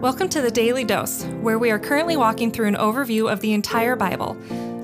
Welcome to the Daily Dose, where we are currently walking through an overview of the entire Bible.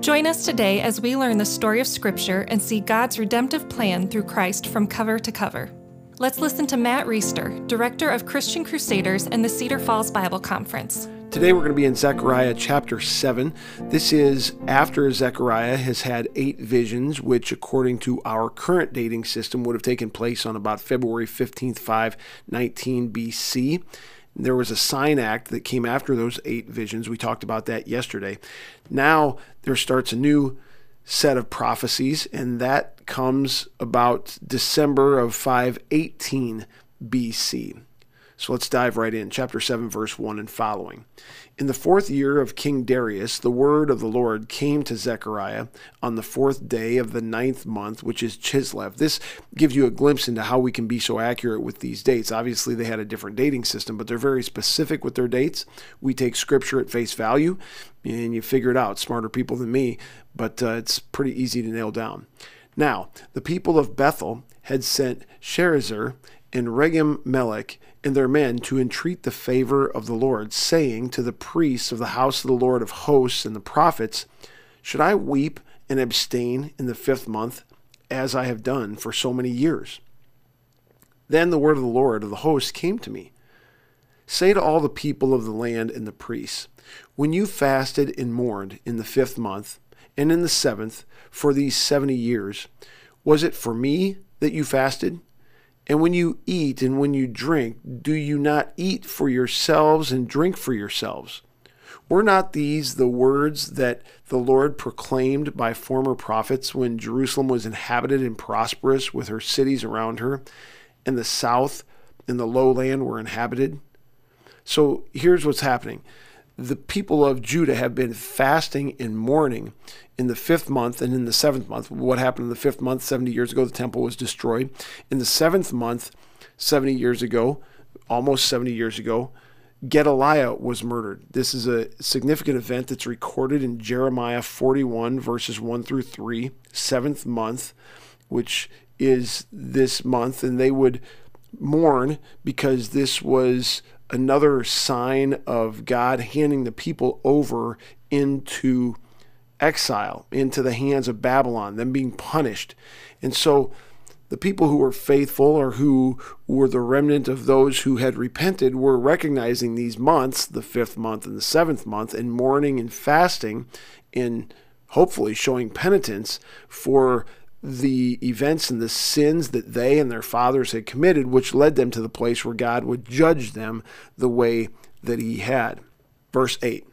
Join us today as we learn the story of Scripture and see God's redemptive plan through Christ from cover to cover. Let's listen to Matt Reisetter, Director of Christian Crusaders and the Cedar Falls Bible Conference. Today we're going to be in Zechariah chapter 7. This is after Zechariah has had eight visions, which, according to our current dating system, would have taken place on about February 15th, 519 BC. There was a sign act that came after those eight visions. We talked about that yesterday. Now there starts a new set of prophecies, and that comes about December of 518 BC. So let's dive right in. Chapter 7, verse 1 and following. In the fourth year of King Darius, the word of the Lord came to Zechariah on the fourth day of the ninth month, which is Chislev. This gives you a glimpse into how we can be so accurate with these dates. Obviously, they had a different dating system, but they're very specific with their dates. We take scripture at face value, and you figure it out. Smarter people than me, but uh, it's pretty easy to nail down. Now, the people of Bethel had sent Sharezer and Regem Melech and their men to entreat the favor of the Lord, saying to the priests of the house of the Lord of hosts and the prophets, Should I weep and abstain in the fifth month, as I have done for so many years? Then the word of the Lord of the hosts came to me. Say to all the people of the land and the priests, When you fasted and mourned in the fifth month, and in the seventh, for these seventy years, was it for me that you fasted? And when you eat and when you drink, do you not eat for yourselves and drink for yourselves? Were not these the words that the Lord proclaimed by former prophets when Jerusalem was inhabited and prosperous with her cities around her, and the south and the lowland were inhabited? So here's what's happening the people of Judah have been fasting and mourning in the fifth month and in the seventh month. What happened in the fifth month? 70 years ago, the temple was destroyed. In the seventh month, 70 years ago, almost 70 years ago, Gedaliah was murdered. This is a significant event that's recorded in Jeremiah 41, verses 1 through 3, seventh month, which is this month. And they would mourn because this was another sign of God handing the people over into exile, into the hands of Babylon, them being punished. And so the people who were faithful or who were the remnant of those who had repented were recognizing these months, the fifth month and the seventh month, and mourning and fasting and hopefully showing penitence for the events and the sins that they and their fathers had committed, which led them to the place where God would judge them the way that He had. Verse 8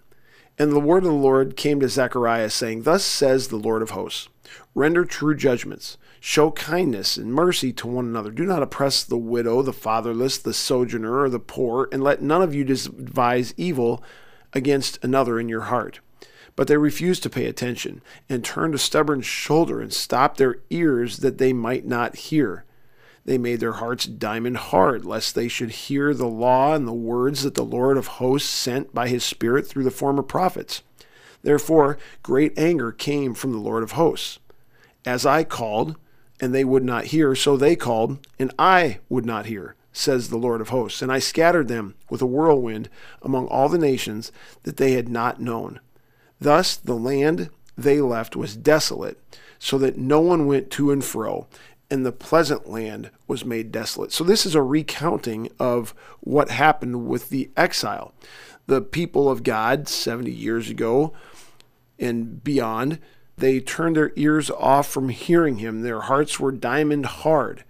And the word of the Lord came to Zechariah, saying, Thus says the Lord of hosts Render true judgments, show kindness and mercy to one another. Do not oppress the widow, the fatherless, the sojourner, or the poor, and let none of you devise evil against another in your heart. But they refused to pay attention and turned a stubborn shoulder and stopped their ears that they might not hear. They made their hearts diamond hard, lest they should hear the law and the words that the Lord of hosts sent by his Spirit through the former prophets. Therefore, great anger came from the Lord of hosts. As I called, and they would not hear, so they called, and I would not hear, says the Lord of hosts. And I scattered them with a whirlwind among all the nations that they had not known. Thus the land they left was desolate, so that no one went to and fro, and the pleasant land was made desolate. So this is a recounting of what happened with the exile. The people of God 70 years ago and beyond, they turned their ears off from hearing him. Their hearts were diamond hard.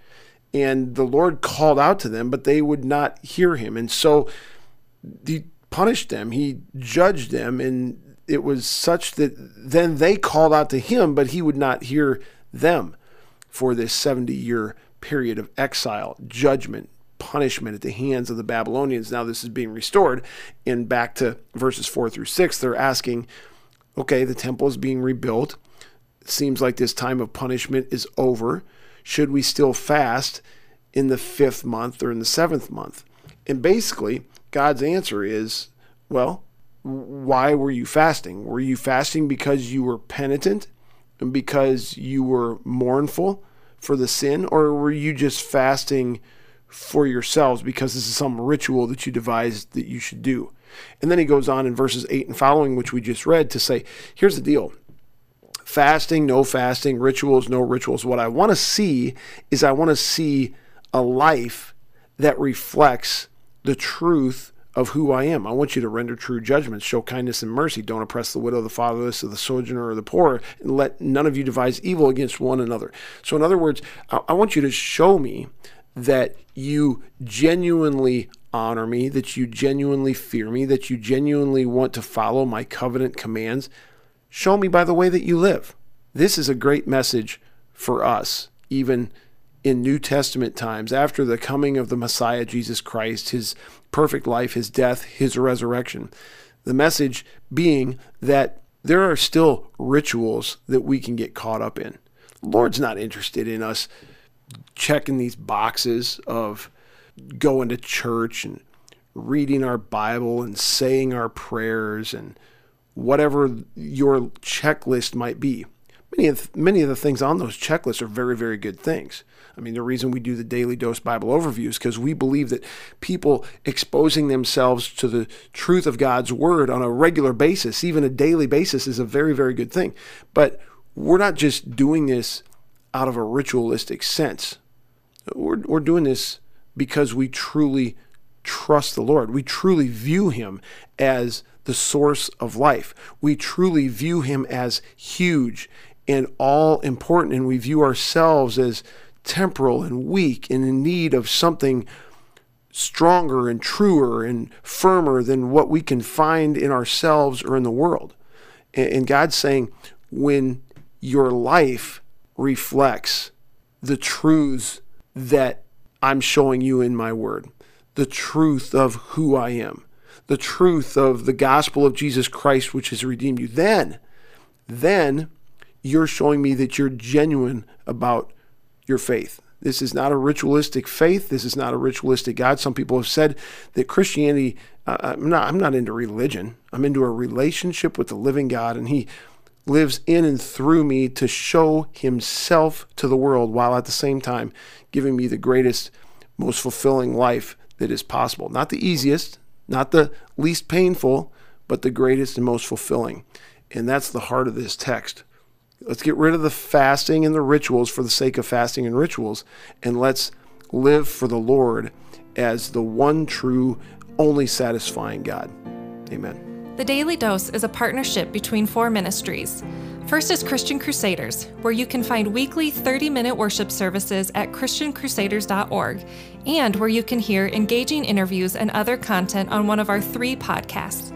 And the Lord called out to them, but they would not hear him. And so he punished them. He judged them and it was such that then they called out to him, but he would not hear them for this 70 year period of exile, judgment, punishment at the hands of the Babylonians. Now this is being restored. And back to verses 4 through 6, they're asking, okay, the temple is being rebuilt. It seems like this time of punishment is over. Should we still fast in the fifth month or in the seventh month? And basically, God's answer is, well, why were you fasting? Were you fasting because you were penitent and because you were mournful for the sin, or were you just fasting for yourselves because this is some ritual that you devised that you should do. And then he goes on in verses 8 and following, which we just read, to say, here's the deal fasting, no fasting, rituals, no rituals. What I want to see is I want to see a life that reflects the truth of who I am. I want you to render true judgments, show kindness and mercy. Don't oppress the widow, the fatherless, or the sojourner, or the poor, and let none of you devise evil against one another. So, in other words, I want you to show me that you genuinely honor me, that you genuinely fear me, that you genuinely want to follow my covenant commands. Show me by the way that you live. This is a great message for us, even in New Testament times, after the coming of the Messiah, Jesus Christ, his perfect life, his death, his resurrection. The message being that there are still rituals that we can get caught up in. The Lord's not interested in us checking these boxes of going to church and reading our Bible and saying our prayers and whatever your checklist might be. Many of many of the things on those checklists are very very good things. I mean, the reason we do the daily dose Bible overview is because we believe that people exposing themselves to the truth of God's word on a regular basis, even a daily basis, is a very very good thing. But we're not just doing this out of a ritualistic sense. We're, we're doing this because we truly trust the Lord. We truly view Him as the source of life. We truly view Him as huge and all important, and we view ourselves as temporal and weak and in need of something stronger and truer and firmer than what we can find in ourselves or in the world. And God's saying, when your life reflects the truths that I'm showing you in my word, the truth of who I am, the truth of the gospel of Jesus Christ, which has redeemed you. Then, then you're showing me that you're genuine about your faith. This is not a ritualistic faith. This is not a ritualistic God. Some people have said that Christianity, uh, I'm, not, I'm not into religion. I'm into a relationship with the living God, and He lives in and through me to show himself to the world while at the same time giving me the greatest, most fulfilling life that is possible. Not the easiest, not the least painful, but the greatest and most fulfilling. And that's the heart of this text. Let's get rid of the fasting and the rituals for the sake of fasting and rituals, and let's live for the Lord as the one true, only satisfying God. Amen. The Daily Dose is a partnership between four ministries. First is Christian Crusaders, where you can find weekly 30 minute worship services at ChristianCrusaders.org and where you can hear engaging interviews and other content on one of our three podcasts.